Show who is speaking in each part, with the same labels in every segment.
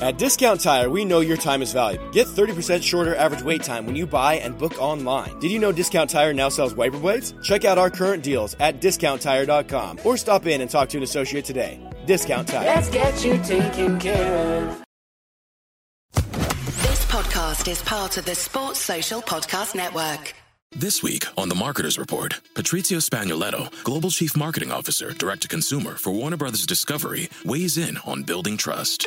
Speaker 1: At Discount Tire, we know your time is valuable. Get 30% shorter average wait time when you buy and book online. Did you know Discount Tire now sells wiper blades? Check out our current deals at discounttire.com or stop in and talk to an associate today. Discount Tire.
Speaker 2: Let's get you taken care of.
Speaker 3: This podcast is part of the Sports Social Podcast Network.
Speaker 4: This week on the Marketers Report, Patrizio Spagnoletto, Global Chief Marketing Officer, Direct to Consumer for Warner Brothers Discovery, weighs in on building trust.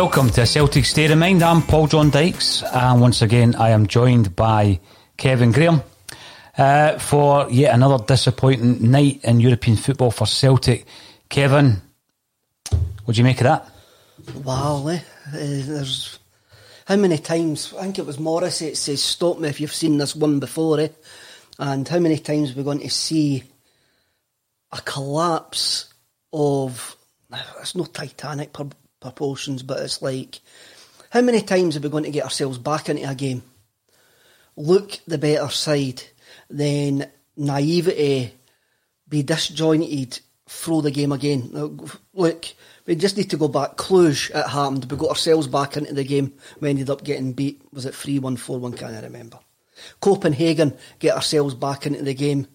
Speaker 5: Welcome to Celtic State of Mind. I'm Paul John Dykes, and once again, I am joined by Kevin Graham uh, for yet another disappointing night in European football for Celtic. Kevin, what do you make of that?
Speaker 6: Wow, eh? Uh, there's how many times? I think it was Morris. It says, "Stop me if you've seen this one before." Eh? And how many times we're going to see a collapse of? It's no Titanic proportions, but it's like how many times are we going to get ourselves back into a game? Look the better side, then naivety, be disjointed, throw the game again. Look, we just need to go back. Cluj, it happened. We got ourselves back into the game. We ended up getting beat. Was it 3 1, 4 1? Can't I remember. Copenhagen, get ourselves back into the game.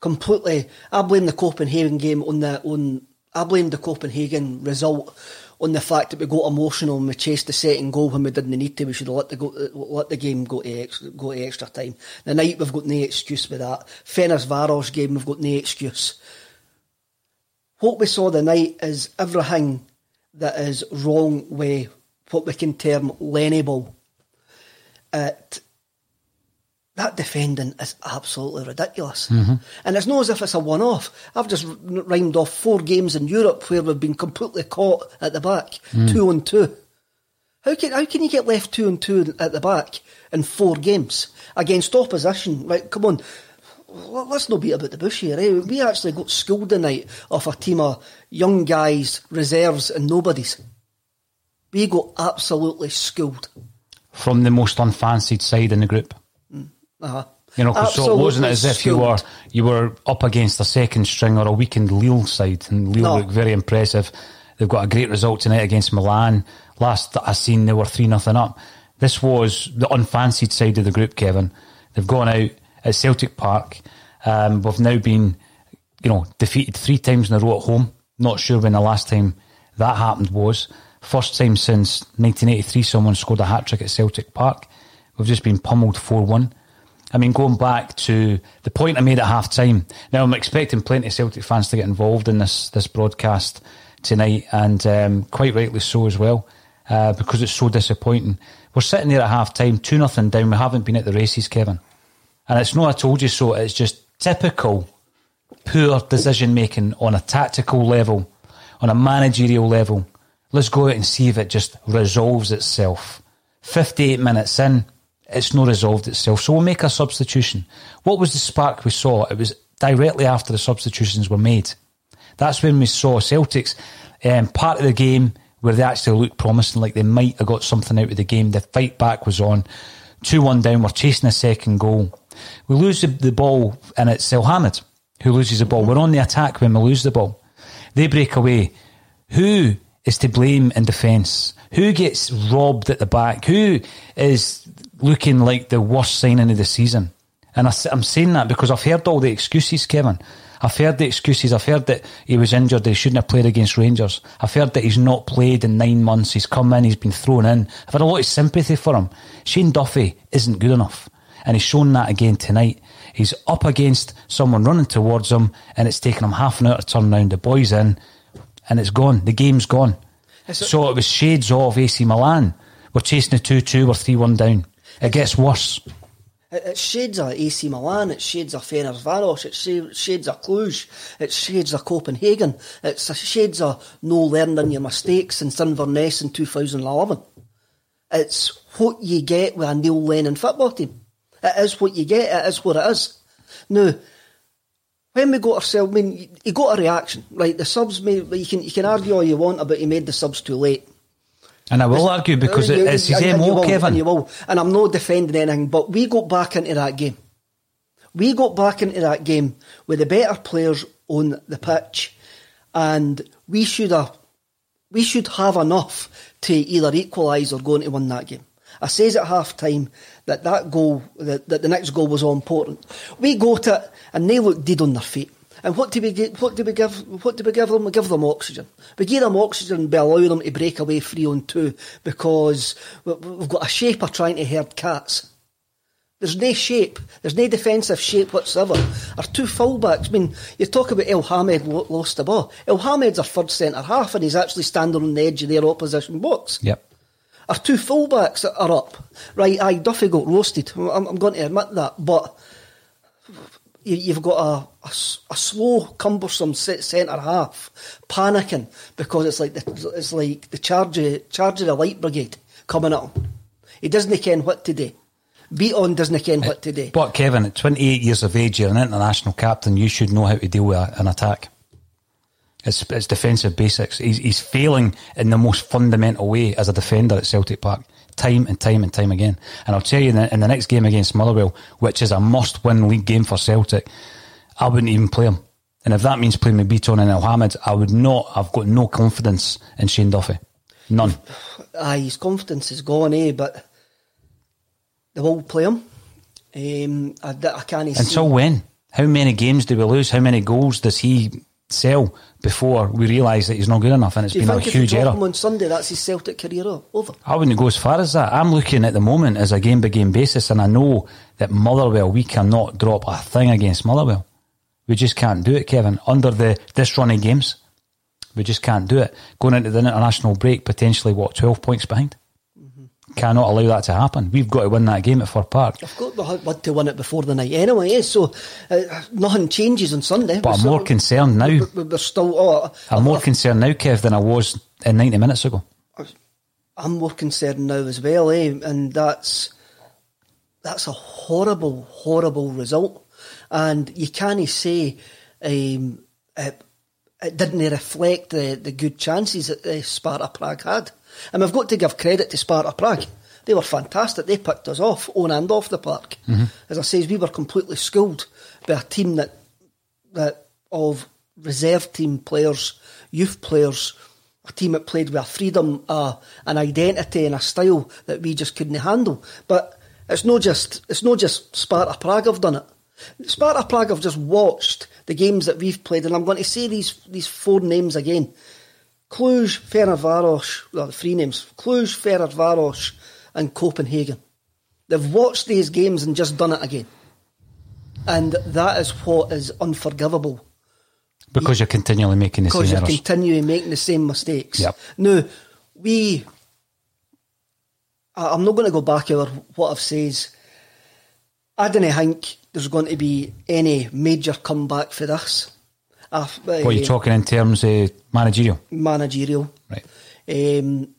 Speaker 6: Completely. I blame the Copenhagen game on the. on. I blame the Copenhagen result on the fact that we got emotional and we chased the second goal when we didn't need to. We should have let the go, let the game go to extra, go to extra time. The night we've got no excuse for that. Ferencvaros game we've got no excuse. What we saw the night is everything that is wrong with what we can term Lenny ball. It, that defending is absolutely ridiculous. And it's not as if it's a one off. I've just rhymed off four games in Europe where we've been completely caught at the back, two on two. How can, how can you get left two and two at the back in four games against opposition? Right, come on. Let's not beat about the bush here. Eh? We actually got schooled tonight off a team of young guys, reserves, and nobodies. We got absolutely schooled.
Speaker 5: From the most unfancied side in the group.
Speaker 6: Uh-huh.
Speaker 5: You know, so it wasn't as if you were you were up against a second string or a weakened Lille side, and Lille
Speaker 6: No.
Speaker 5: look very impressive. They've got a great result tonight against Milan. Last that I seen, they were three nothing up. This was the unfancied side of the group, Kevin. They've gone out at Celtic Park. Um, we've now been, you know, defeated three times in a row at home. Not sure when the last time that happened was. First time since 1983 someone scored a hat trick at Celtic Park. We've just been pummeled 4 1. I mean, going back to the point I made at half time. Now, I'm expecting plenty of Celtic fans to get involved in this this broadcast tonight, and um, quite rightly so as well, uh, because it's so disappointing. We're sitting there at half time, 2 nothing down. We haven't been at the races, Kevin. And it's not I told you so, it's just typical poor decision making on a tactical level, on a managerial level. Let's go out and see if it just resolves itself. 58 minutes in, it's not resolved itself. So we'll make a substitution. What was the spark we saw? It was directly after the substitutions were made. That's when we saw Celtic's um, part of the game where they actually looked promising, like they might have got something out of the game. The fight back was on. 2 1 down, we're chasing a second goal. We lose the, the ball, and it's Elhamed who loses the ball. We're on the attack when we lose the ball. They break away. Who is to blame in defence? Who gets robbed at the back? Who is looking like the worst signing of the season? And I, am saying that because I've heard all the excuses, Kevin. I've heard the excuses. I've heard that he was injured, he shouldn't have played against Rangers. I've heard that he's not played in nine months. He's come in, he's been thrown in. I've had a lot of sympathy for him. Shane Duffy isn't good enough. And he's shown that again tonight. He's up against someone running towards him, and it's taken him half an hour to turn round. The boy's in, and it's gone. The game's gone. So it was shades of AC Milan. We're chasing a 2 2, we're 3 1 down. It gets worse.
Speaker 6: It's shades of AC Milan, it's shades of Ferencvaros, it's shades of Cluj, it's shades of Copenhagen, it's shades of no learning your mistakes in Inverness in 2011. It's what you get with a Neil Lennon football team. It is what you get, it is what it is. Now, when we got ourselves, I mean, he got a reaction. Right, the subs, made, you can, you can argue all you want about he made the subs too late.
Speaker 5: And I will argue because you, it's his and, MO,
Speaker 6: will,
Speaker 5: Kevin.
Speaker 6: And you will. And I'm not defending anything, but we got back into that game. We got back into that game with the better players on the pitch, and we should have, we should have enough to either equalise or go on to win that game. I says at half time that that goal, that, that the next goal was all important. We got it, and they looked dead on their feet. And what do we get, what do we give what do we give them? We give them oxygen. We give them oxygen by allowing them to break away free on two because we've got a shape of trying to herd cats. There's no shape. There's no defensive shape whatsoever. Our two fullbacks, I mean, you talk about Elhamed lost the ball. Elhamed's our third centre half and he's actually standing on the edge of their opposition box.
Speaker 5: Yep.
Speaker 6: Our two fullbacks are up. Right, aye, Duffy got roasted. I'm, I'm going to admit that. But you, have got a, a, a, slow, cumbersome centre half panicking because it's like the, it's like the charge of, charge of the light brigade coming up. He doesn't ken what to do. Bitton doesn't ken what to do.
Speaker 5: But Kevin, at 28 years of age, you're an international captain. You should know how to deal with an attack. It's, it's defensive basics. He's, he's failing in the most fundamental way as a defender at Celtic Park time and time and time again. And I'll tell you, in the, in the next game against Motherwell, which is a must-win league game for Celtic, I wouldn't even play him. And if that means playing with Bitton and Elhamed, I would not. I've got no confidence in Shane Duffy. None.
Speaker 6: Aye, his confidence is gone, eh? But they will play him. Um, I, I can't
Speaker 5: Until see. when? How many games do we lose? How many goals does he sell before we realise that he's not good enough and it's been a huge error.
Speaker 6: on Sunday, that's his Celtic career over.
Speaker 5: I wouldn't go as far as that. I'm looking at the moment as a game by game basis, and I know that Motherwell, we cannot drop a thing against Motherwell. We just can't do it, Kevin. Under the this running games, we just can't do it. Going into the international break, potentially what twelve points behind cannot allow that to happen. We've got to win that game at Fir Park.
Speaker 6: I've got to win it before the night anyway, eh? so uh, nothing changes on Sunday.
Speaker 5: But we're I'm more concerned now.
Speaker 6: We're, we're still. Oh,
Speaker 5: I'm more concerned now, Kev, than I was in 90 minutes ago.
Speaker 6: I'm more concerned now as well, eh? and that's that's a horrible, horrible result. And you can't say um, it, it, didn't reflect the, the good chances that uh, Sparta Prague had. And we've got to give credit to Sparta Prague. They were fantastic. They picked us off on and off the park. Mm-hmm. As I say, we were completely schooled by a team that that of reserve team players, youth players, a team that played with a freedom, uh, an identity, and a style that we just couldn't handle. But it's not just it's not just Sparta Prague have done it. Sparta Prague have just watched the games that we've played, and I'm going to say these these four names again. Cluj, Ferencvaros, well, the three names, Cluj, Ferencvaros and Copenhagen. They've watched these games and just done it again. And that is what is unforgivable.
Speaker 5: Because you're continually making the
Speaker 6: same
Speaker 5: Because
Speaker 6: you're continually making the same mistakes.
Speaker 5: Yep.
Speaker 6: Now, we... I'm not going to go back over what I've said. I don't think there's going to be any major comeback for this.
Speaker 5: Uh, what are you talking in terms of managerial?
Speaker 6: Managerial.
Speaker 5: Right.
Speaker 6: Um,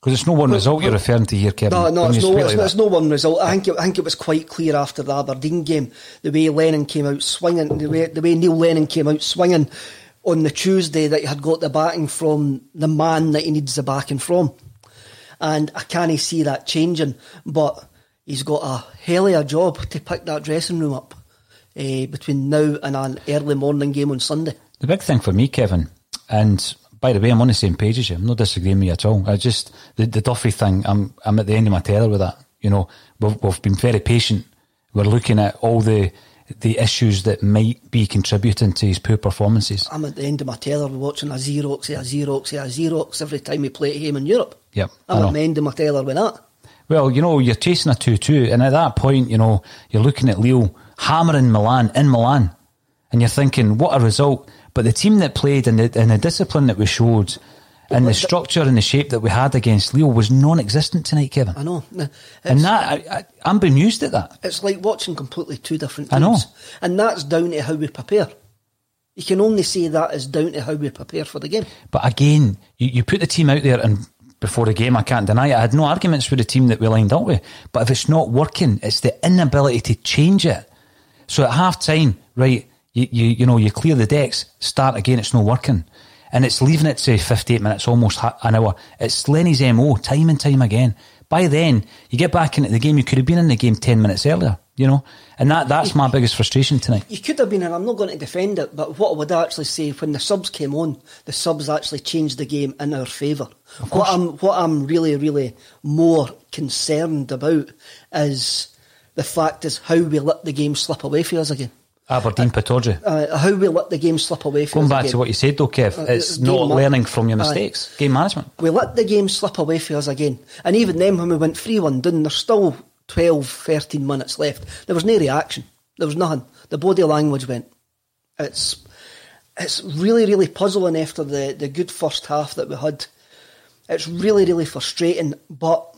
Speaker 5: because it's no one result you're referring to here, Kevin.
Speaker 6: No, no, it's no, it's, it's, no one result. I think, it, I think it was quite clear after the Aberdeen game, the way Lennon came out swinging, the way, the way Neil Lennon came out swinging on the Tuesday that he had got the batting from the man that he needs the backing from. And I can't see that changing, but he's got a hell of a job to pick that dressing room up uh, between now and an early morning game on Sunday.
Speaker 5: The big thing for me, Kevin, and by the way, I'm on the same page as you. I'm not disagreeing with you at all. I just the, the Duffy thing. I'm I'm at the end of my tether with that. You know, we've, we've been very patient. We're looking at all the the issues that might be contributing to his poor performances.
Speaker 6: I'm at the end of my tether watching a Xerox, a Xerox, a Xerox every time we play a game in Europe.
Speaker 5: Yep,
Speaker 6: I'm at the end of my tether with that.
Speaker 5: Well, you know, you're chasing a 2 2, and at that point, you know, you're looking at Lille hammering Milan in Milan, and you're thinking, what a result. But the team that played and the, and the discipline that we showed and the structure and the shape that we had against Lille was non-existent tonight, Kevin.
Speaker 6: I know,
Speaker 5: and that I, I, am bemused at that.
Speaker 6: It's like watching completely two different teams.
Speaker 5: I know,
Speaker 6: and that's down to how we prepare. You can only say that is down to how we prepare for the game.
Speaker 5: But again, you, you put the team out there, and before the game, I can't deny it. I had no arguments with the team that we lined up with. But if it's not working, it's the inability to change it. So at half time, right, you, you, you know, you clear the decks, start again, it's not working and it's leaving it to 58 minutes, almost an hour. It's Lenny's MO, time and time again. By then, you get back into the game, you could have been in the game 10 minutes earlier, you know? And that, that's my biggest frustration tonight.
Speaker 6: You could have been, and I'm not going to defend it, but what I would actually say, when the subs came on, the subs actually changed the game in our favour. What I'm, what I'm really, really more concerned about is the fact is how we let the game slip away from us again.
Speaker 5: Aberdeen Pittodrie.
Speaker 6: Uh, how we let the game slip away from us again.
Speaker 5: Going back
Speaker 6: again.
Speaker 5: to what you said though, Kev, uh, it's not ma- learning from your mistakes. Game management.
Speaker 6: We let the game slip away from us again. And even then, when we went 3 1 down, there's still 12, 13 minutes left. There was no reaction. There was nothing. The body language went. It's it's really, really puzzling after the, the good first half that we had. It's really, really frustrating. But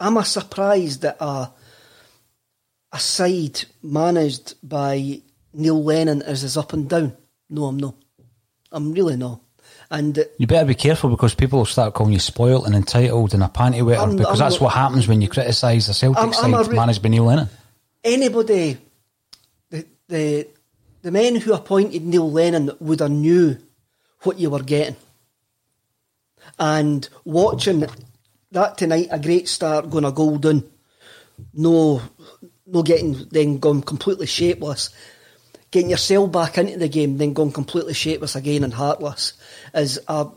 Speaker 6: am I surprised that a, a side managed by Neil Lennon is his up and down. No, I'm not. I'm really not. And
Speaker 5: you better be careful because people will start calling you spoiled and entitled and a panty wetter I'm, because I'm that's what happens when you criticise the Celtic I'm, side re- managed by Neil Lennon.
Speaker 6: Anybody, the, the the men who appointed Neil Lennon would have knew what you were getting. And watching that tonight, a great start, going a golden, no, no getting then gone completely shapeless getting yourself back into the game, then going completely shapeless again and heartless is a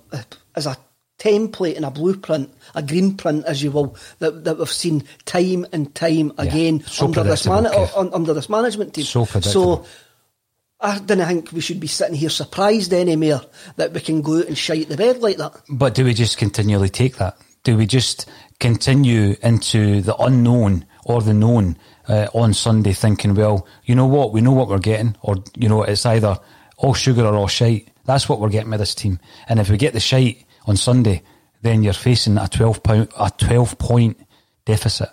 Speaker 6: is a template and a blueprint, a green print, as you will, that, that we've seen time and time yeah, again
Speaker 5: so
Speaker 6: under this man, under this management team.
Speaker 5: So.
Speaker 6: So I don't think we should be sitting here surprised anymore that we can go out and shite the bed like that.
Speaker 5: But do we just continually take that? Do we just continue into the unknown or the known uh, on Sunday thinking, well, you know what, we know what we're getting, or, you know, it's either all sugar or all shite. That's what we're getting with this team. And if we get the shite on Sunday, then you're facing a 12 point, a 12 point deficit.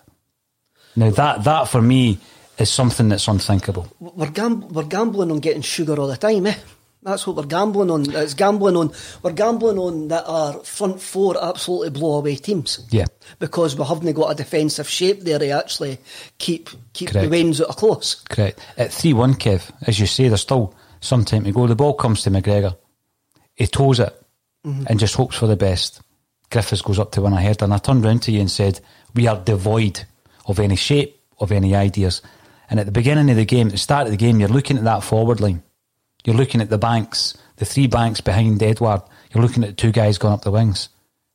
Speaker 5: Now that, that for me is something that's unthinkable.
Speaker 6: We're, gam- we're gambling on getting sugar all the time, eh? That's what we're gambling on. It's gambling on. We're gambling on that our front four absolutely blow away teams.
Speaker 5: Yeah,
Speaker 6: because we haven't got a defensive shape there to actually keep keep Correct. the wins out of close.
Speaker 5: Correct. At three one, Kev, as you say, there's still some time to go. The ball comes to McGregor. He toes it mm-hmm. and just hopes for the best. Griffiths goes up to win a header, and I turned round to you and said, "We are devoid of any shape, of any ideas." And at the beginning of the game, at the start of the game, you're looking at that forward line you're looking at the banks, the three banks behind Edouard. You're looking at two guys going up the wings.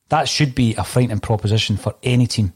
Speaker 5: That should be a frightening proposition for any team.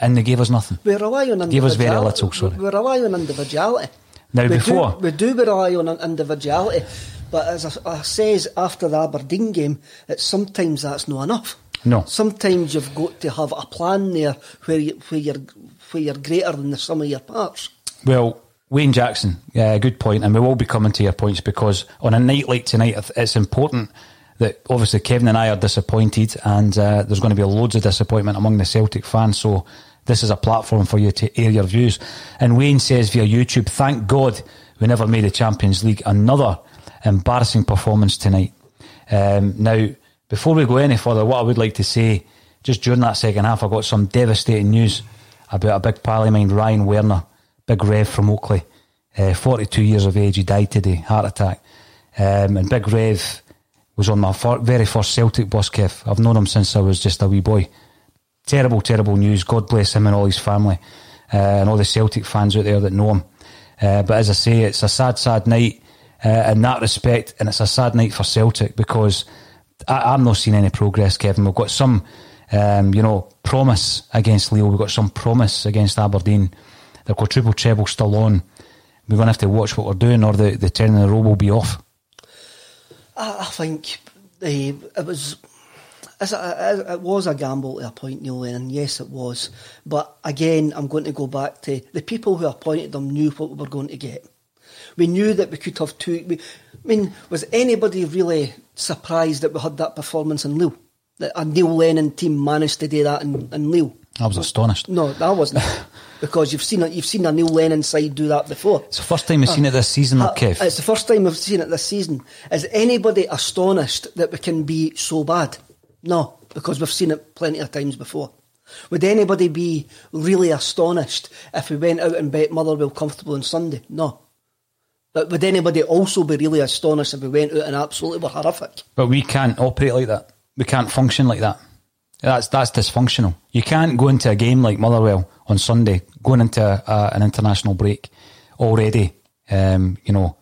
Speaker 5: And they gave us nothing.
Speaker 6: We rely on
Speaker 5: Gave us very little, sorry.
Speaker 6: We rely on individuality.
Speaker 5: Now,
Speaker 6: we
Speaker 5: before.
Speaker 6: Do, we do rely on individuality. But as I, I says after the Aberdeen game, it's sometimes that's not enough.
Speaker 5: No.
Speaker 6: Sometimes you've got to have a plan there where, you, where, you're, where you're greater than the sum of your parts.
Speaker 5: Well, Wayne Jackson, yeah, good point, and we will be coming to your points because on a night like tonight, it's important that obviously Kevin and I are disappointed, and uh, there's going to be loads of disappointment among the Celtic fans. So this is a platform for you to air your views. And Wayne says via YouTube, "Thank God we never made the Champions League. Another embarrassing performance tonight." Um, now, before we go any further, what I would like to say, just during that second half, I got some devastating news about a big pal of mine, Ryan Werner big Rev from Oakley, uh, 42 years of age. He died today, heart attack. Um, and Big Rev was on my fir- very first Celtic bus, Kev. I've known him since I was just a wee boy. Terrible, terrible news. God bless him and all his family uh, and all the Celtic fans out there that know him. Uh, but as I say, it's a sad, sad night uh, in that respect, and it's a sad night for Celtic because I, I'm not seeing any progress, Kevin. We've got some, um, you know, promise against Lille. We've got some promise against Aberdeen. They've got triple treble still on. We're going to have to watch what we're doing, or the, the turn in the row will be off.
Speaker 6: I, think the, it was. A, it was a gamble to appoint Neil Lennon, yes, it was. But again, I'm going to go back to the people who appointed them knew what we were going to get. We knew that we could have two. We, I mean, was anybody really surprised that we had that performance in Lille? That a Neil Lennon team managed to do that in, in Lille?
Speaker 5: I was astonished.
Speaker 6: No, that wasn't. because you've seen a, you've seen a Neil Lennon side do that before.
Speaker 5: It's the first time we've seen it this season, uh, Kev.
Speaker 6: It's the first time we've seen it this season. Is anybody astonished that we can be so bad? No, because we've seen it plenty of times before. Would anybody be really astonished if we went out and bet Motherwell comfortable on Sunday? No. But would anybody also be really astonished if we went out and absolutely were horrific?
Speaker 5: But we can't operate like that. We can't function like that. That's that's dysfunctional. You can't go into a game like Motherwell on Sunday, going into a, an international break already, um, you know,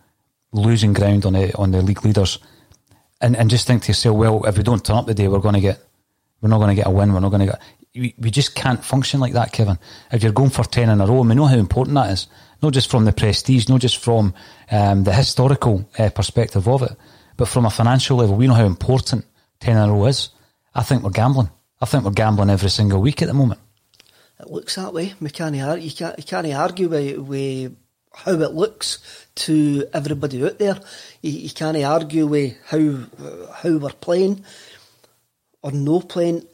Speaker 5: losing ground on the on the league leaders, and, and just think to yourself, well, if we don't turn up today, we're going to get, we're not going to get a win. We're not going to get. We, we just can't function like that, Kevin. If you're going for ten in a row, and we know how important that is, not just from the prestige, not just from um, the historical uh, perspective of it, but from a financial level, we know how important ten in a row is. I think we're gambling. I think we're gambling every single week at the moment.
Speaker 6: It looks that way. We can't, you can't, you can't argue with, with how it looks to everybody out there. You, you can't argue with how how we're playing or no playing.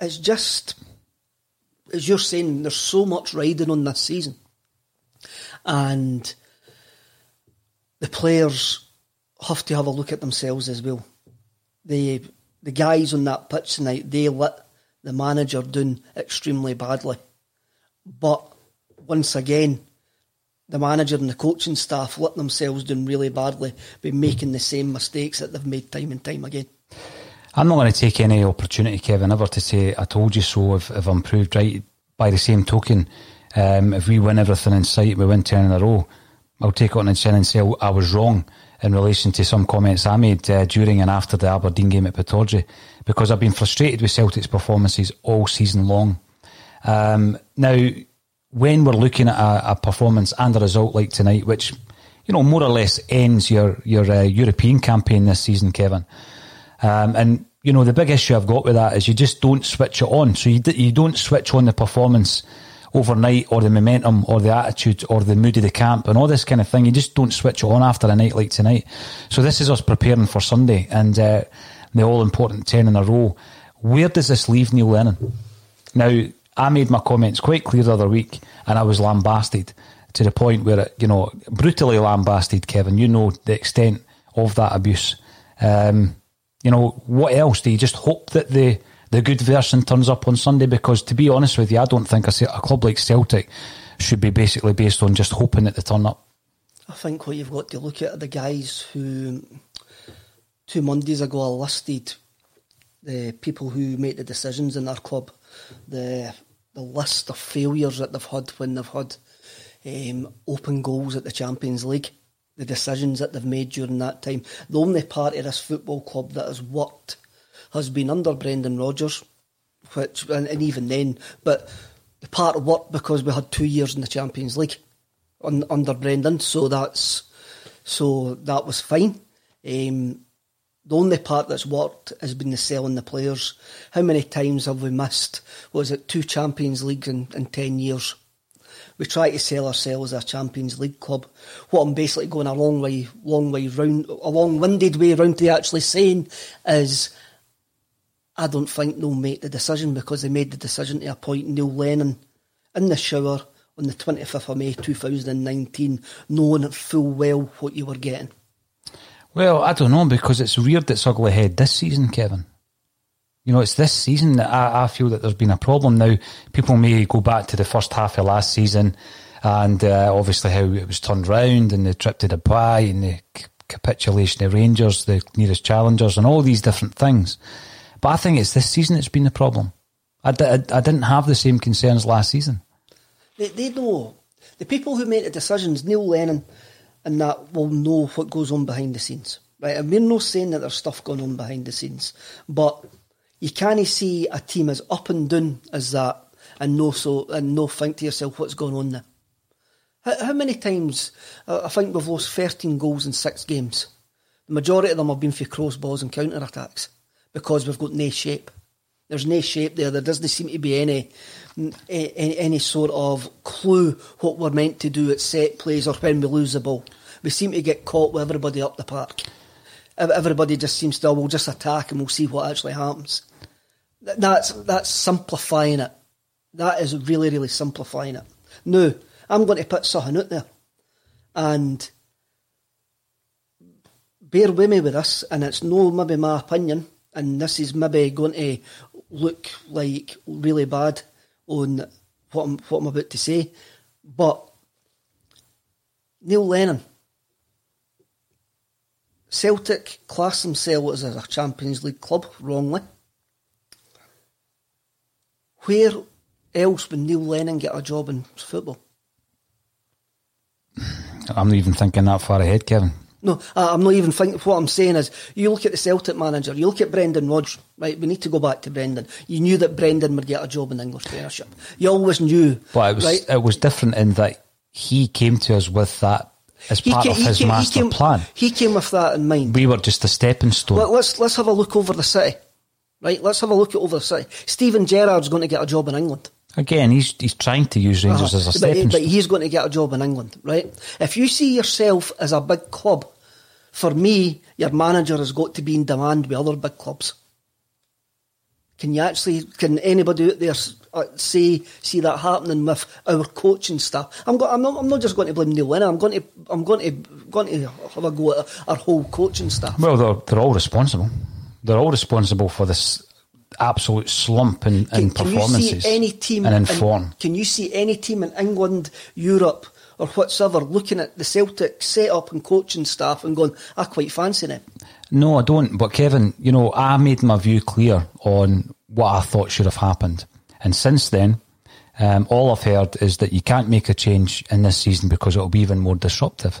Speaker 6: It's just, as you're saying, there's so much riding on this season. And the players have to have a look at themselves as well. They the guys on that pitch tonight, they let the manager down extremely badly. But once again, the manager and the coaching staff let themselves down really badly by making the same mistakes that they've made time and time again.
Speaker 5: I'm not going to take any opportunity, Kevin, ever to say I told you so if, I'm proved right. By the same token, um, if we win everything in sight, we win 10 in a row, I'll take it on and say I was wrong in relation to some comments I made uh, during and after the Aberdeen game at Pittodrie because I've been frustrated with Celtic's performances all season long. Um, now, when we're looking at a, a, performance and a result like tonight, which you know more or less ends your your uh, European campaign this season, Kevin, um, and you know the big issue I've got with that is you just don't switch it on. So you d- you don't switch on the performance overnight or the momentum or the attitude or the mood of the camp and all this kind of thing. You just don't switch on after a night like tonight. So this is us preparing for Sunday and uh, the all important 10 in a row. Where does this leave Neil Lennon? Now, I made my comments quite clear the other week and I was lambasted to the point where, it, you know, brutally lambasted, Kevin. You know the extent of that abuse. Um, you know, what else? Do you just hope that the the good version turns up on Sunday because, to be honest with you, I don't think a, a club like Celtic should be basically based on just hoping that they turn up.
Speaker 6: I think what you've got to look at are the guys who two Mondays ago I listed the people who make the decisions in their club, the the list of failures that they've had when they've had um, open goals at the Champions League, the decisions that they've made during that time. The only part of this football club that has worked has been under Brendan Rodgers, which and, and even then, but the part of work because we had two years in the Champions League on, under Brendan, so that's so that was fine. Um, the only part that's worked has been the selling the players. How many times have we missed? Was it two Champions Leagues in, in ten years? We try to sell ourselves as a Champions League club. What I'm basically going a long way, long way round, a long-winded way round to actually saying is I don't think they'll make the decision because they made the decision to appoint Neil Lennon in the shower on the 25th of May 2019, knowing full well what you were getting.
Speaker 5: Well, I don't know because it's reared its ugly head this season, Kevin. You know, it's this season that I, I feel that there's been a problem. Now, people may go back to the first half of last season and uh, obviously how it was turned round and the trip to Dubai and the capitulation of Rangers, the nearest challengers, and all these different things. But I think it's this season that's been the problem. I, didn't have the same concerns last season.
Speaker 6: They, they know. The people who make the decisions, Neil Lennon and that, will know what goes on behind the scenes. Right? And we're not saying that there's stuff going on behind the scenes. But you can't see a team as up and down as that and no so and no think to yourself what's going on there. How, many times uh, I think we've lost thirteen goals in six games. The majority of them have been for crossballs and counter attacks because we've got no shape. There's no shape there. There doesn't seem to be any, any any sort of clue what we're meant to do at set plays or when we lose the ball. We seem to get caught with everybody up the park. Everybody just seems to, we'll just attack and we'll see what actually happens. That's that's simplifying it. That is really, really simplifying it. No, I'm going to put something out there. And bear with me with this, and it's no maybe my opinion, and this is maybe going to look like really bad on what I'm, what I'm about to say, but Neil Lennon, Celtic class themselves as a Champions League club wrongly. Where else would Neil Lennon get a job in football?
Speaker 5: I'm not even thinking that far ahead, Kevin.
Speaker 6: No, I'm not even thinking. What I'm saying is, you look at the Celtic manager, you look at Brendan Rodgers, right? We need to go back to Brendan. You knew that Brendan would get a job in English Premiership. You always knew.
Speaker 5: But it was
Speaker 6: right?
Speaker 5: it was different in that he came to us with that as part
Speaker 6: came,
Speaker 5: of his
Speaker 6: came,
Speaker 5: master
Speaker 6: came,
Speaker 5: plan.
Speaker 6: He came with that in mind.
Speaker 5: We were just a stepping stone.
Speaker 6: Let, let's let's have a look over the city, right? Let's have a look at over the city. Steven Gerrard's going to get a job in England.
Speaker 5: Again, he's he's trying to use Rangers
Speaker 6: Uh-huh.
Speaker 5: as a
Speaker 6: but,
Speaker 5: stepping
Speaker 6: but
Speaker 5: stone.
Speaker 6: he's going to get a job in England, right? If you see yourself as a big club, for me, your manager has got to be in demand with other big clubs. Can you actually? Can anybody out there uh, say see that happening with our coaching staff? I'm, go, I'm not. I'm not just going to blame Neil Lennon. I'm going to. I'm going to. Going to have a go at our whole coaching staff.
Speaker 5: Well, they're they're all responsible. They're all responsible for this absolute slump in, in performances
Speaker 6: see any team
Speaker 5: and in
Speaker 6: in-
Speaker 5: form.
Speaker 6: Can you see any team in England, Europe, or whatsoever looking at the Celtic setup and coaching staff and going, I quite fancy them?
Speaker 5: No, I don't. But Kevin, you know, I made my view clear on what I thought should have happened, and since then, um, all I've heard is that you can't make a change in this season because it'll be even more disruptive.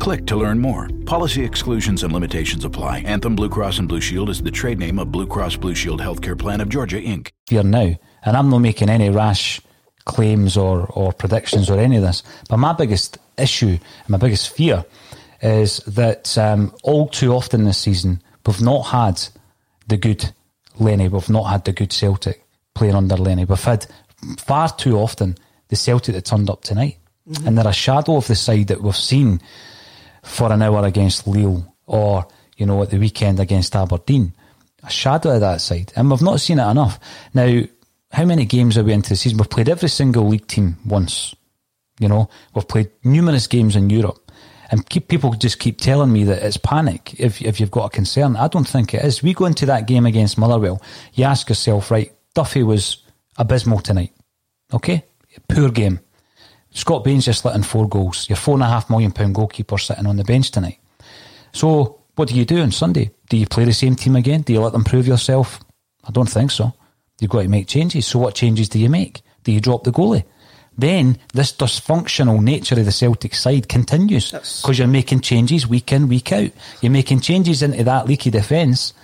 Speaker 7: Click to learn more. Policy exclusions and limitations apply. Anthem Blue Cross and Blue Shield is the trade name of Blue Cross Blue Shield Healthcare Plan of Georgia, Inc.
Speaker 5: fear now, and I'm not making any rash claims or, or predictions or any of this. But my biggest issue and my biggest fear is that um, all too often this season we've not had the good Lenny, we've not had the good Celtic playing under Lenny. We've had far too often the Celtic that turned up tonight, and they're a shadow of the side that we've seen for an hour against Lille or you know at the weekend against Aberdeen. A shadow of that side, and we've not seen it enough. Now, how many games are we into the season? We've played every single league team once. You know, we've played numerous games in Europe, and keep, people just keep telling me that it's panic if if you've got a concern. I don't think it is. We go into that game against Motherwell. You ask yourself, right? Duffy was abysmal tonight. Okay, poor game. Scott Bain's just let in four goals. Your four and a half million pound goalkeeper sitting on the bench tonight. So what do you do on Sunday? Do you play the same team again? Do you let them prove yourself? I don't think so. You've got to make changes. So what changes do you make? Do you drop the goalie? Then this dysfunctional nature of the Celtic side continues because you're making changes week in, week out. You're making changes into that leaky defence.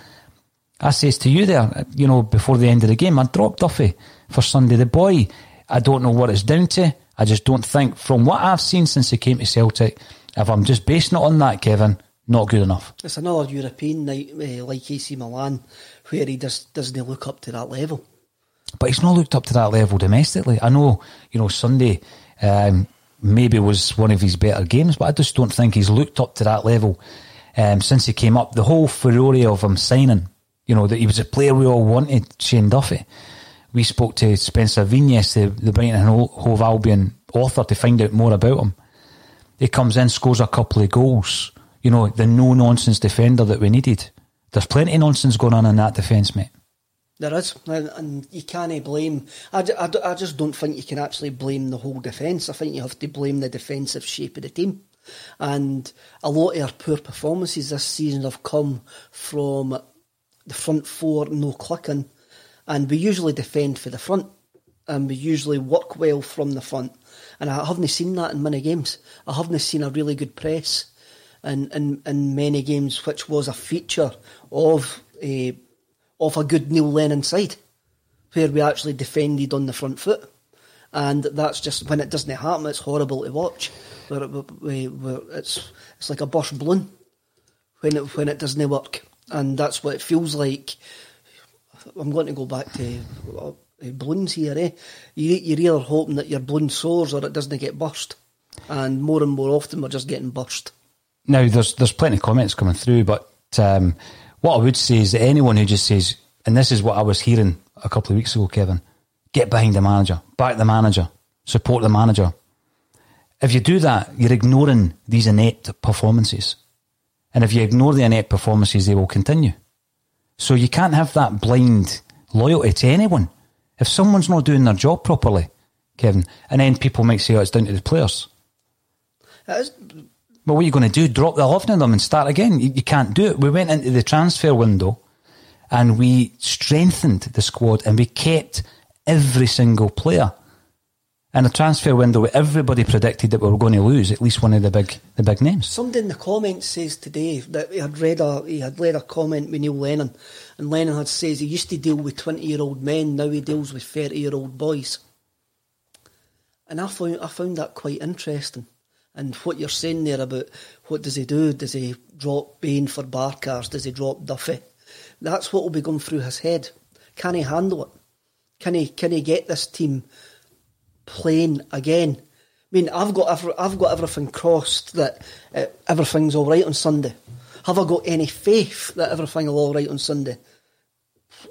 Speaker 5: I says to you there, you know, before the end of the game, I dropped Duffy for Sunday. The boy, I don't know what it's down to. I just don't think, from what I've seen since he came to Celtic, if I'm just basing it on that, Kevin, not good enough.
Speaker 6: It's another European night, uh, like AC Milan, where he just doesn't look up to that level.
Speaker 5: But he's not looked up to that level domestically. I know, you know, Sunday um, maybe was one of his better games, but I just don't think he's looked up to that level um, since he came up. The whole furore of him signing, you know, that he was a player we all wanted, Shane Duffy. We spoke to Spencer Vignes, the, the Brighton and Hove Albion author, to find out more about him. He comes in, scores a couple of goals. You know, the no nonsense defender that we needed. There's plenty of nonsense going on in that defence, mate.
Speaker 6: There is, and, you can't blame. I, I, I just don't think you can actually blame the whole defence. I think you have to blame the defensive shape of the team. And a lot of our poor performances this season have come from the front four no clicking. And we usually defend for the front. And we usually work well from the front. And I haven't seen that in many games. I haven't seen a really good press in, in, in many games, which was a feature of a, of a good Neil Lennon side, where we actually defended on the front foot. And that's just, when it doesn't happen, it's horrible to watch. Where, where, where it's, it's like a bush balloon when it, when it doesn't work. And that's what it feels like. I'm going to go back to uh, balloons here, eh? You, you're either hoping that your balloon soars or it doesn't get burst. And more and more often, we're just getting burst.
Speaker 5: Now, there's there's plenty of comments coming through, but um, what I would say is that anyone who just says, and this is what I was hearing a couple of weeks ago, Kevin, get behind the manager, back the manager, support the manager. If you do that, you're ignoring these innate performances. And if you ignore the innate performances, they will continue. So you can't have that blind loyalty to anyone. If someone's not doing their job properly, Kevin, and then people might say, oh, it's down to the players. Well, what are you going to do? Drop the 11 of them and start again? You, you can't do it. We went into the transfer window and we strengthened the squad and we kept every single player. In a transfer window, everybody predicted that we were going to lose at least one of the big the big names.
Speaker 6: Somebody in the comments says today that he had read a he had read a comment with Neil Lennon, and Lennon had says he used to deal with twenty year old men, now he deals with thirty year old boys. And I found I found that quite interesting. And what you're saying there about what does he do? Does he drop Bain for Barkas? Does he drop Duffy? That's what will be going through his head. Can he handle it? Can he can he get this team playing again? I mean, I've got every, I've got everything crossed that uh, everything's all right on Sunday. Have I got any faith that everything will all right on Sunday?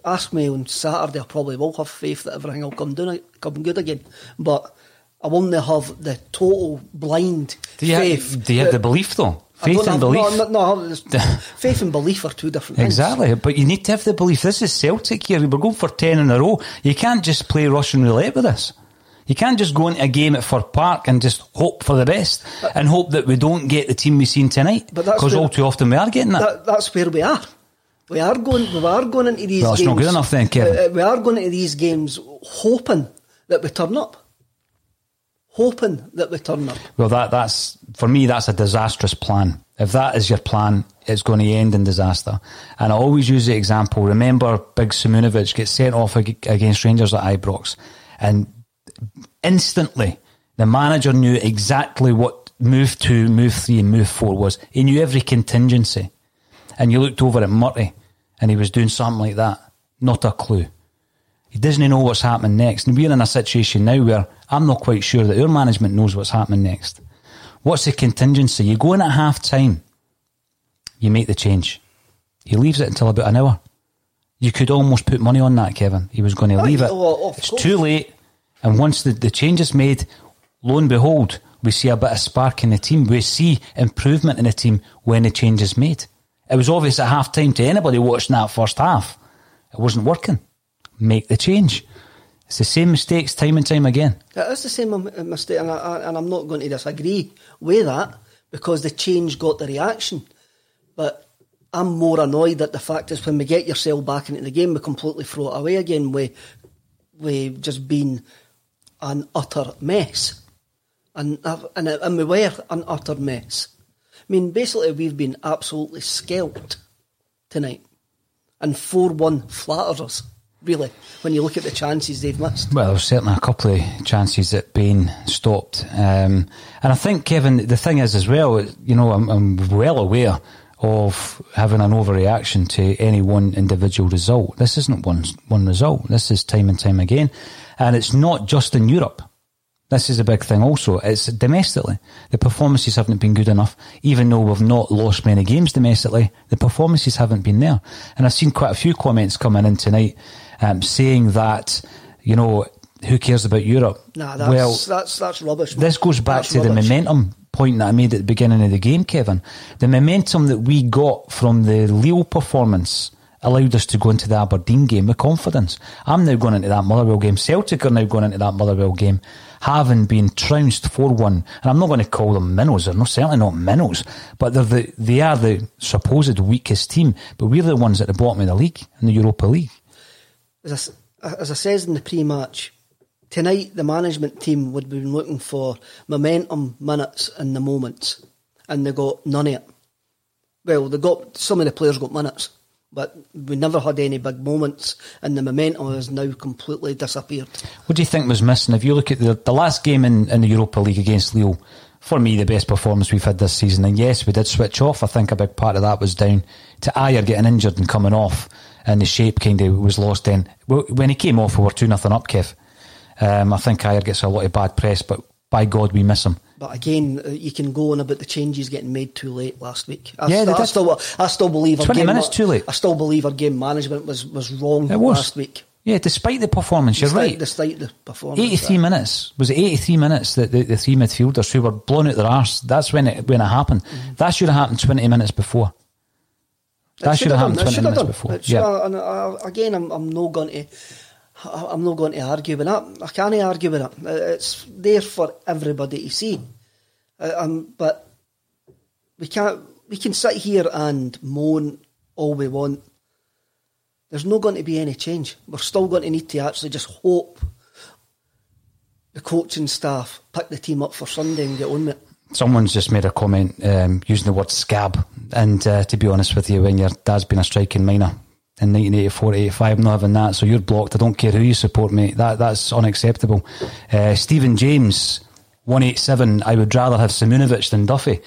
Speaker 6: Ask me on Saturday. I probably will have faith that everything will come down, come good again. But I won't have the total blind
Speaker 5: do you
Speaker 6: faith.
Speaker 5: Have, do you have the belief though? Faith and belief.
Speaker 6: No, no, no faith and belief are two different things.
Speaker 5: Exactly, but you need to have the belief. This is Celtic here. We're going for ten in a row. You can't just play Russian roulette with this. You can't just go into a game at Fir Park and just hope for the best and hope that we don't get the team we've seen tonight. Because all too often we are getting that.
Speaker 6: that. That's where we are. We are going. We are going into these.
Speaker 5: Well,
Speaker 6: games.
Speaker 5: not good enough then, Kevin.
Speaker 6: Uh, we are going into these games hoping that we turn up hoping that we turn up.
Speaker 5: Well, that that's for me. That's a disastrous plan. If that is your plan, it's going to end in disaster. And I always use the example. Remember, Big Simunovic gets sent off against Rangers at Ibrox, and instantly the manager knew exactly what move two, move three, and move four was. He knew every contingency. And you looked over at Murty, and he was doing something like that. Not a clue. He doesn't know what's happening next. And we're in a situation now where I'm not quite sure that our management knows what's happening next. What's the contingency? You go in at half time, you make the change. He leaves it until about an hour. You could almost put money on that, Kevin. He was going to leave it.
Speaker 6: Oh,
Speaker 5: it's too late. And once the, the change is made, lo and behold, we see a bit of spark in the team. We see improvement in the team when the change is made. It was obvious at half time to anybody watching that first half. It wasn't working. Make the change. It's the same mistakes time and time again.
Speaker 6: It is the same mistake, and, I, and I'm not going to disagree with that because the change got the reaction. But I'm more annoyed at the fact is when we get yourself back into the game, we completely throw it away again. We we just been an utter mess, and and and we were an utter mess. I mean, basically, we've been absolutely scalped tonight, and four one flatters us really, when you look at the chances they've missed.
Speaker 5: Well, there's certainly a couple of chances that Bain stopped. Um, and I think, Kevin, the thing is as well, you know, I'm, I'm well aware of having an overreaction to any one individual result. This isn't one one result. This is time and time again, and it's not just in Europe. This is a big thing also. It's domestically. The performances haven't been good enough. Even though we've not lost many games domestically, the performances haven't been there. And I've seen quite a few comments coming in tonight um, saying that, you know, who cares about Europe?
Speaker 6: Nah, that's,
Speaker 5: well,
Speaker 6: that's, that's rubbish.
Speaker 5: this goes back
Speaker 6: That's
Speaker 5: to the momentum point that I made at the beginning of the game, Kevin. The momentum that we got from the Lille performance allowed us to go into the Aberdeen game with confidence. I'm now going into that Motherwell game. Celtic are now going into that Motherwell game having been trounced 4-1. And I'm not going to call them minnows. They're not, certainly not minnows. But they're the, they are the supposed weakest team. But we're the ones at the bottom of the league, in the Europa League.
Speaker 6: as I, as I says in the pre-match, tonight the management team would have been looking for momentum, minutes, and the moments, and they got none of it. Well, they got some of the players got minutes, but we never had any big moments, and the momentum has now completely disappeared.
Speaker 5: What do you think was missing? If you look at the, the last game in, in the Europa League against Lille, for me, the best performance we've had this season. And yes, we did switch off. I think a big part of that was down to Ajer getting injured and coming off, and the shape kind of was lost then. When he came off, we were 2 nothing up, Kev. Um, I think Ajer gets a lot of bad press, but by God, we miss him.
Speaker 6: But again, uh, you can go on about the changes getting made too late last week. I,
Speaker 5: Yeah,
Speaker 6: st- I still, I still believe our
Speaker 5: 20
Speaker 6: game
Speaker 5: minutes
Speaker 6: ma-
Speaker 5: too late.
Speaker 6: I still believe our game management was, was wrong
Speaker 5: was.
Speaker 6: last week.
Speaker 5: Yeah, despite the performance, you're right.
Speaker 6: Despite the performance,
Speaker 5: 83
Speaker 6: uh,
Speaker 5: minutes. Was it 83 minutes that the, the three midfielders who were blown out their arse? That's when it when it happened. That should have happened 20 minutes before. That should have happened
Speaker 6: done,
Speaker 5: 20 minutes before. Yeah.
Speaker 6: have- uh, again, I'm, I'm not going to. I'm not going to argue with that. I can't argue with it. Uh, It's there for everybody to see. Uh, um, but we can't. We can sit here and moan all we want. There's not going to be any change. We're still going to need to actually just hope the coaching staff pick the team up for Sunday and get on with it.
Speaker 5: Someone's just made a comment um, using the word scab. And uh, to be honest with you, when your dad's been a striking minor in 1984 85, I'm not having that. So you're blocked. I don't care who you support, mate. That, that's unacceptable. Uh, Stephen James, 187, I would rather have Simunovic than Duffy.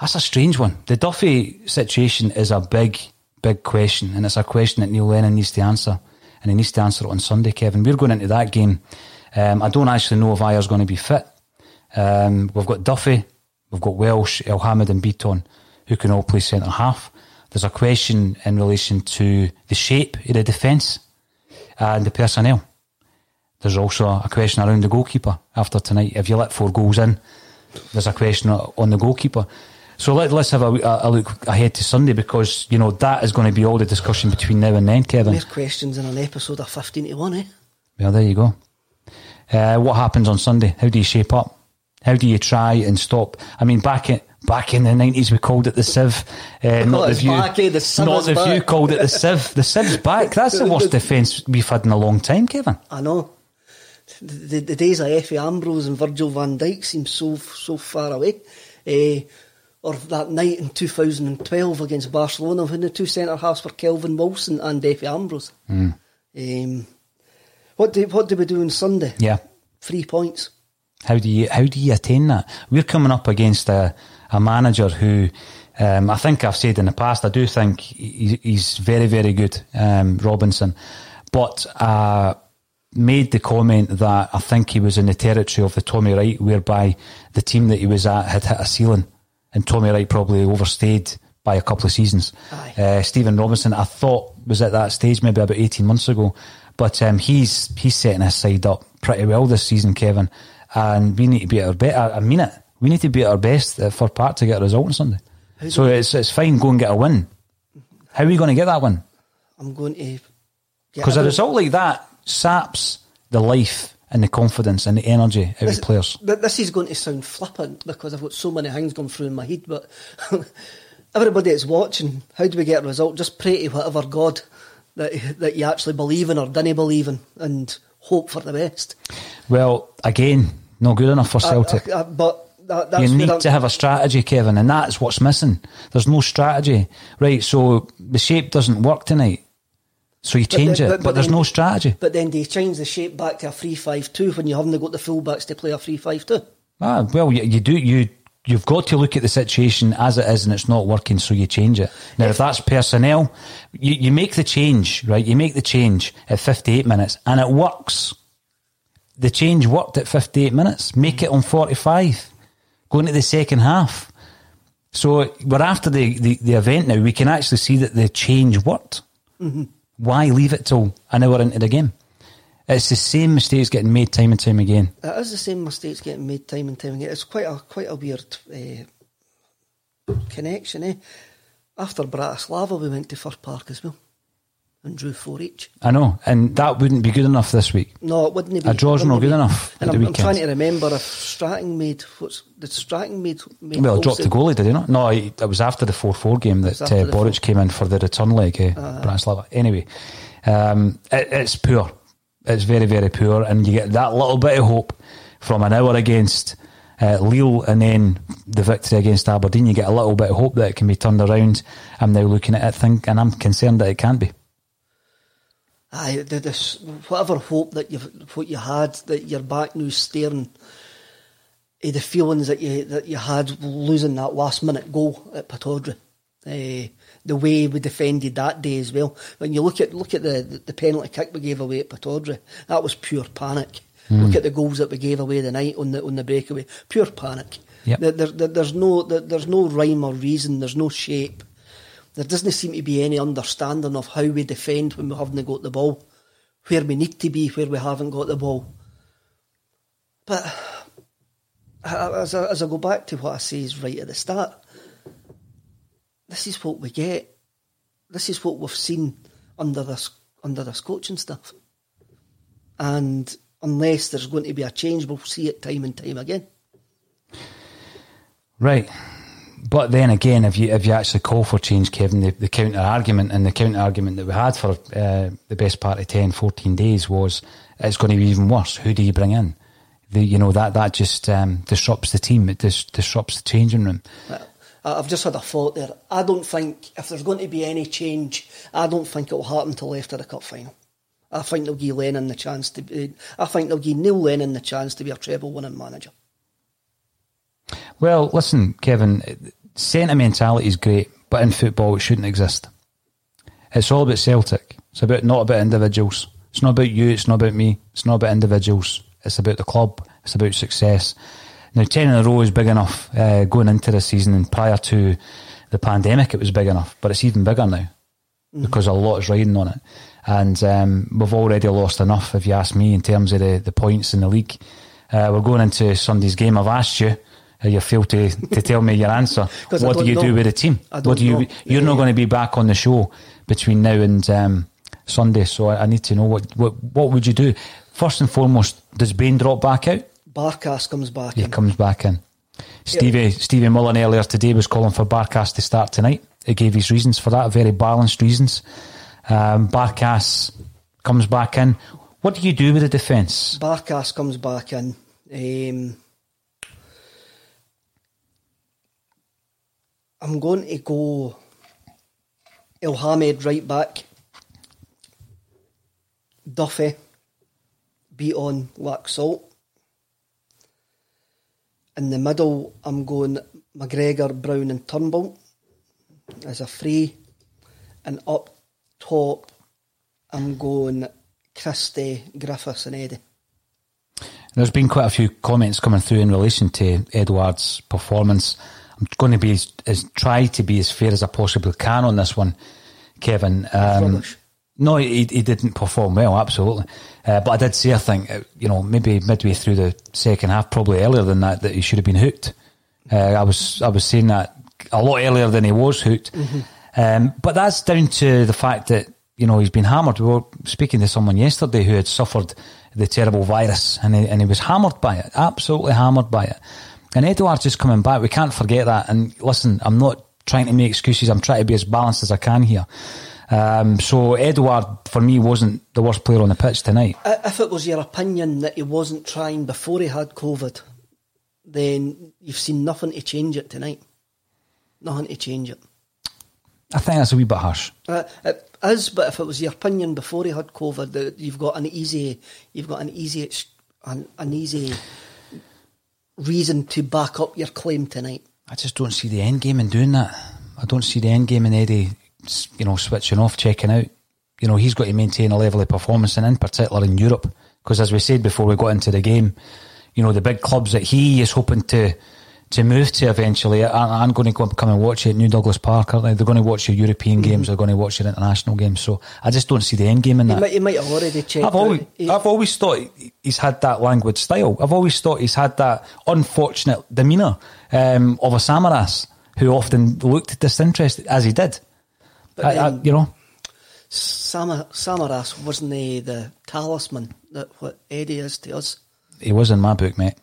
Speaker 5: That's a strange one. The Duffy situation is a big, big question. And it's a question that Neil Lennon needs to answer. And he needs to answer it on Sunday, Kevin. We're going into that game. Um, I don't actually know if Ajer's going to be fit. Um, we've got Duffy, we've got Welsh, Elhamed, and Bitton, who can all play centre half. There's a question in relation to the shape of the defence and the personnel. There's also a question around the goalkeeper after tonight. If you let four goals in, there's a question on the goalkeeper. So let, let's have a, a look ahead to Sunday because you know that is going to be all the discussion between now and then, Kevin.
Speaker 6: More questions in an episode of 15 to 1, eh?
Speaker 5: Well, there you go. Uh, what happens on Sunday? How do you shape up? How do you try and stop? I mean, back in back in the nineties, we called it the sieve. Uh, not the view.
Speaker 6: back, eh? The
Speaker 5: not the view
Speaker 6: back.
Speaker 5: called it the sieve. The sieve's back. That's the worst defence we've had in a long time, Kevin.
Speaker 6: I know. The, the, the days of Efe Ambrose and Virgil van Dijk seem so so far away. Eh, or that night in 2012 against Barcelona when the two centre halves were Kelvin Wilson and Efe Ambrose. Um, what do what do we do on Sunday?
Speaker 5: Yeah.
Speaker 6: Three points.
Speaker 5: How do you how do you attain that? We're coming up against a, a manager who um, I think I've said in the past. I do think he, he's very very good, um, Robinson, but uh, made the comment that I think he was in the territory of the Tommy Wright, whereby the team that he was at had hit a ceiling, and Tommy Wright probably overstayed by a couple of seasons. Uh, Stephen Robinson, I thought was at that stage maybe about eighteen months ago, but um, he's he's setting his side up pretty well this season, Kevin. And we need to be at our best. I mean it. We need to be at our best uh, for Park to get a result on Sunday. So it's it's fine. Go and get a win. How are we going to get that win?
Speaker 6: I'm going to
Speaker 5: Because a result like that saps the life and the confidence and the energy out
Speaker 6: This,
Speaker 5: of players.
Speaker 6: th- this is going to sound flippant because I've got so many things going through in my head, but everybody that's watching, how do we get a result? Just pray to whatever God that that you actually believe in or didn't believe in, and hope for the best.
Speaker 5: Well, again, not good enough for Celtic.
Speaker 6: Uh, uh, but that, that's
Speaker 5: you need to have a strategy, Kevin, and that's what's missing. There's no strategy, right? So the shape doesn't work tonight, so you change
Speaker 6: then-
Speaker 5: it, but, there's
Speaker 6: then-
Speaker 5: no strategy.
Speaker 6: But then they change the shape back to a three-five-two when you haven't got the fullbacks to play a three-five-two.
Speaker 5: Ah, well, you, you do. You you've got to look at the situation as it is and it's not working, so you change it. Now, if that's personnel, you, you make the change, right? You make the change at 58 minutes and it works. The change worked at 58 minutes. Make it on 45. going to the second half. So we're after the, the, the event now. We can actually see that the change worked. Why leave it till an hour into the game? It's the same mistakes getting made time and time again.
Speaker 6: It is the same mistakes getting made time and time again. It's quite a quite a weird uh, connection. Eh? After Bratislava, we went to Fir Park as well and drew four each.
Speaker 5: I know, and that wouldn't be good enough this week.
Speaker 6: No, it wouldn't be.
Speaker 5: A draw's not good
Speaker 6: be.
Speaker 5: enough
Speaker 6: And I'm,
Speaker 5: the
Speaker 6: I'm trying to remember if Strachan made what's did Strachan made, made
Speaker 5: Well, dropped the goalie, did he not? No, he- it was after the 4 4 game that uh,
Speaker 6: the
Speaker 5: Boruc came in for the return leg, uh, Bratislava. Anyway, um, it, it's poor. It's very, very poor. And you get that little bit of hope from an hour against uh, Lille and then the victory against Aberdeen. You get a little bit of hope that it can be turned around. I'm now looking at it, think, and I'm concerned that it can't be.
Speaker 6: Aye, the, this, whatever hope that you what you had that you're back now staring eh, the feelings that you that you had losing that last minute goal at Pittodrie. Eh, the way we defended that day as well. When you look at look at the, the, the penalty kick we gave away at Pittodrie, that was pure panic. Look at the goals that we gave away the night on the on the breakaway, pure panic.
Speaker 5: Yep.
Speaker 6: There, there- there's no there, there's no rhyme or reason. There's no shape. There doesn't seem to be any understanding of how we defend when we haven't got the ball, where we need to be, where we haven't got the ball. But uh, as I, as I go back to what I says right at the start, this is what we get. This is what we've seen under this under this coaching stuff. And unless there's going to be a change, we'll see it time and time again.
Speaker 5: Right. But then again, if you if you actually call for change, Kevin, the, the counter argument and the counter argument that we had for uh, the best part of 10, 14 days was it's going to be even worse. Who do you bring in? The, you know that that just um, disrupts the team. It dis- disrupts the changing room.
Speaker 6: I- I've just had a thought there. I don't think if there's going to be any change, I don't think it will happen till after the cup final. I think they'll give Lennon the chance to be. I think they'll give Neil Lennon the chance to be a treble winning manager.
Speaker 5: Well, listen, Kevin, sentimentality is great, but in football it shouldn't exist. It's all about Celtic. It's about not about individuals. It's not about you. It's not about me. It's not about individuals. It's about the club. It's about success. Now, ten in a row is big enough uh, going into the season, and prior to the pandemic, it was big enough, but it's even bigger now because a lot is riding on it. And um, we've already lost enough, if you ask me, in terms of the, the points in the league. Uh, we're going into Sunday's game. I've asked you. You failed to, to tell me your answer. What do you do with the team? What
Speaker 6: don't
Speaker 5: you?
Speaker 6: know.
Speaker 5: You're not going to be back on the show between now and um, Sunday, so I, I need to know what, what what would you do. First and foremost, does Bain drop back out?
Speaker 6: Barkas comes back
Speaker 5: He
Speaker 6: in.
Speaker 5: comes back in. Stevie Stevie Mullen earlier today was calling for Barkas to start tonight. He gave his reasons for that, very balanced reasons. Um, Barkas comes back in. What do you do with the defence?
Speaker 6: Barkas comes back in. Um, I'm going to go Elhamed right back. Duffy, Bitton, Salt. In the middle, I'm going McGregor, Brown, and Turnbull as a free. And up top, I'm going Christie, Griffiths, and Eddie.
Speaker 5: There's been quite a few comments coming through in relation to Edouard's performance. I'm going to be as, as try to be as fair as I possibly can on this one, Kevin. Um, no, he, he didn't perform well, absolutely. Uh, but I did say, I think, uh, you know, maybe midway through the second half, probably earlier than that, that he should have been hooked. Uh, I was I was saying that a lot earlier than he was hooked. Um, but that's down to the fact that you know he's been hammered. We were speaking to someone yesterday who had suffered the terrible virus, and he, and he was hammered by it, absolutely hammered by it. And Edouard's just coming back. We can't forget that. And listen, I'm not trying to make excuses. I'm trying to be as balanced as I can here. Um, so Edouard, for me, wasn't the worst player on the pitch tonight.
Speaker 6: If it was your opinion that he wasn't trying before he had COVID, then you've seen nothing to change it tonight. Nothing to change it.
Speaker 5: I think that's a wee bit harsh.
Speaker 6: Uh, it is, but if it was your opinion before he had COVID, that you've got an easy, you've got an easy, an, an easy reason to back up your claim tonight.
Speaker 5: I just don't see the end game in doing that. I don't see the end game in Eddie, you know, switching off, checking out. You know, he's got to maintain a level of performance, and in particular in Europe, because as we said before we got into the game, you know, the big clubs that he is hoping to to move to eventually I'm going to go come and watch it at New Douglas Park, aren't they? They're going to watch your European mm-hmm. games, they're going to watch your international games. So I just don't see the end game in that.
Speaker 6: He might, he might have already checked.
Speaker 5: I've always, I've always thought he's had that language style. I've always thought he's had that unfortunate demeanour um, of a Samaras who often looked disinterested, as he did. But I, I, you know.
Speaker 6: Samar, Samaras wasn't he the talisman that what Eddie is to us?
Speaker 5: He was in my book, mate.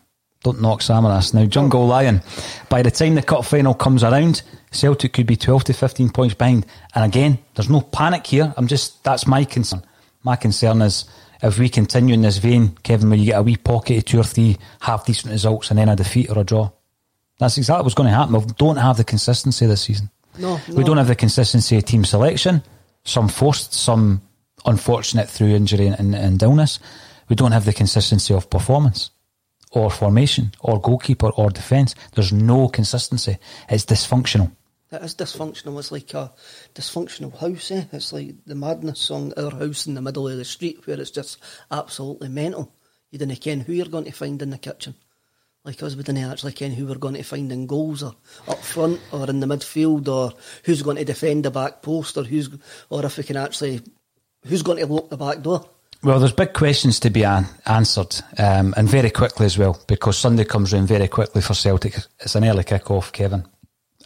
Speaker 5: Don't knock Samaras. Now, Jungle Lion, by the time the cup final comes around, Celtic could be 12 to 15 points behind. And again, there's no panic here. I'm just, that's my concern. My concern is if we continue in this vein, Kevin, where you get a wee pocket of two or three half decent results and then a defeat or a draw. That's exactly what's going to happen. We don't have the consistency this season.
Speaker 6: No,
Speaker 5: no. We don't have the consistency of team selection. Some forced, some unfortunate through injury and, and, and illness. We don't have the consistency of performance or formation or goalkeeper or defence. There's no consistency. It's dysfunctional.
Speaker 6: It is dysfunctional. It's like a dysfunctional house. Eh? It's like the Madness song, Our House in the Middle of the Street, where it's just absolutely mental. You don't ken who you're going to find in the kitchen. Like us, we didn't actually ken who we're going to find in goals or up front or in the midfield or who's going to defend the back post or who's or if we can actually who's going to lock the back door.
Speaker 5: Well, there's big questions to be an- answered, um, and very quickly as well, because Sunday comes round very quickly for Celtic. It's an early kick-off, Kevin,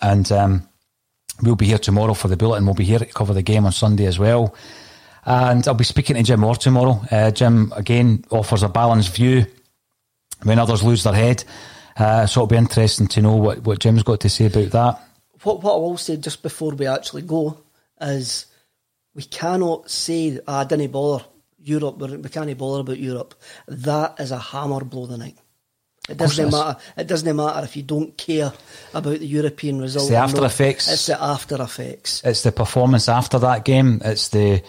Speaker 5: and um, we'll be here tomorrow for the bulletin. We'll be here to cover the game on Sunday as well, and I'll be speaking to Jim Orr tomorrow. Uh, Jim again offers a balanced view when others lose their head, uh, so it'll be interesting to know what, what Jim's got to say about that.
Speaker 6: What what I will say just before we actually go is we cannot say ah, I didn't bother Europe, we can't bother about Europe. That is a hammer blow the night. It doesn't matter. It doesn't matter if you don't care about the European result.
Speaker 5: It's the after effects.
Speaker 6: It's the after effects.
Speaker 5: It's the performance after that game. It's the,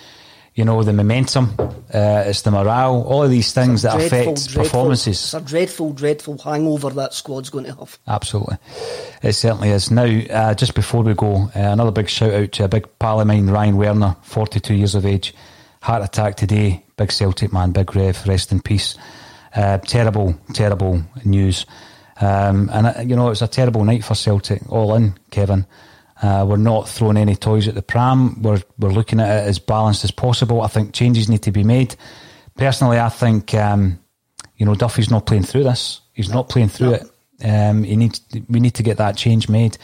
Speaker 5: you know, the momentum. Uh, it's the morale. All of these things that dreadful, affect
Speaker 6: dreadful,
Speaker 5: performances.
Speaker 6: It's a dreadful, dreadful hangover that squad's going to have.
Speaker 5: Absolutely, it certainly is. Now, uh, just before we go, uh, another big shout out to a big pal of mine, Ryan Werner, forty-two years of age heart attack today. Big Celtic man, big Rev, rest in peace. Uh, terrible, terrible news. Um, and, uh, you know, it was a terrible night for Celtic, all in, Kevin. Uh, we're not throwing any toys at the pram. We're, we're looking at it as balanced as possible. I think changes need to be made. Personally, I think, um, you know, Duffy's not playing through this. He's not playing through it. Um, he needs, we need to get that change made.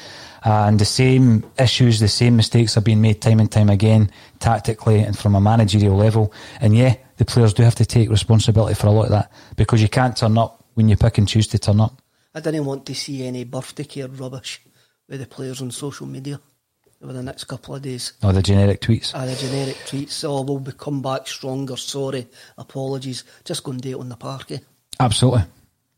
Speaker 5: Uh, and the same issues, the same mistakes are being made time and time again, tactically and from a managerial level. And yeah, the players do have to take responsibility for a lot of that because you can't turn up when you pick and choose to turn up.
Speaker 6: I didn't want to see any birthday care rubbish with the players on social media over the next couple of days.
Speaker 5: Oh, the generic tweets.
Speaker 6: Ah, the generic tweets. Oh, we'll be come back stronger. Sorry, apologies. Just go and do it on the parky.
Speaker 5: Absolutely.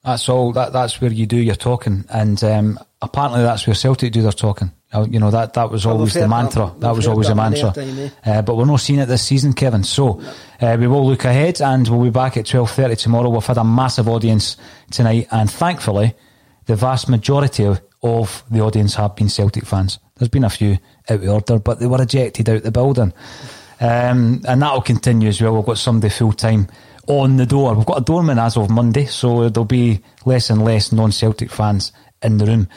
Speaker 5: That's all. That that's where you do your talking, and um, apparently that's where Celtic do their talking. Uh, you know that that was always the mantra. That, that was always the mantra. Time, eh? uh, but we're not seeing it this season, Kevin. So uh, we will look ahead, and we'll be back at twelve thirty tomorrow. We've had a massive audience tonight, and thankfully, the vast majority of, of the audience have been Celtic fans. There's been a few out of order, but they were ejected out the building, um, and that will continue as well. We've got somebody full time on the door. We've got a doorman as of Monday, so there'll be less and less non-Celtic fans in the room.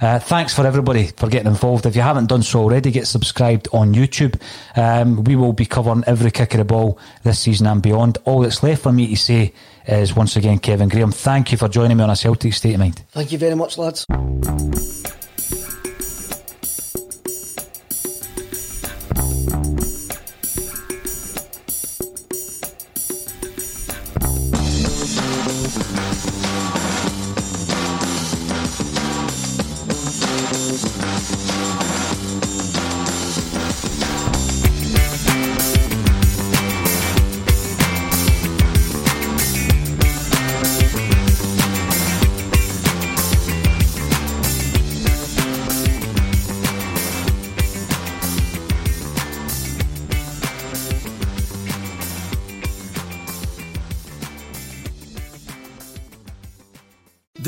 Speaker 5: Uh, thanks for everybody for getting involved. If you haven't done so already, get subscribed on YouTube. Um, we will be covering every kick of the ball this season and beyond. All that's left for me to say is once again, Kevin Graham, thank you for joining me on a Celtic State of Mind.
Speaker 6: Thank you very much, lads.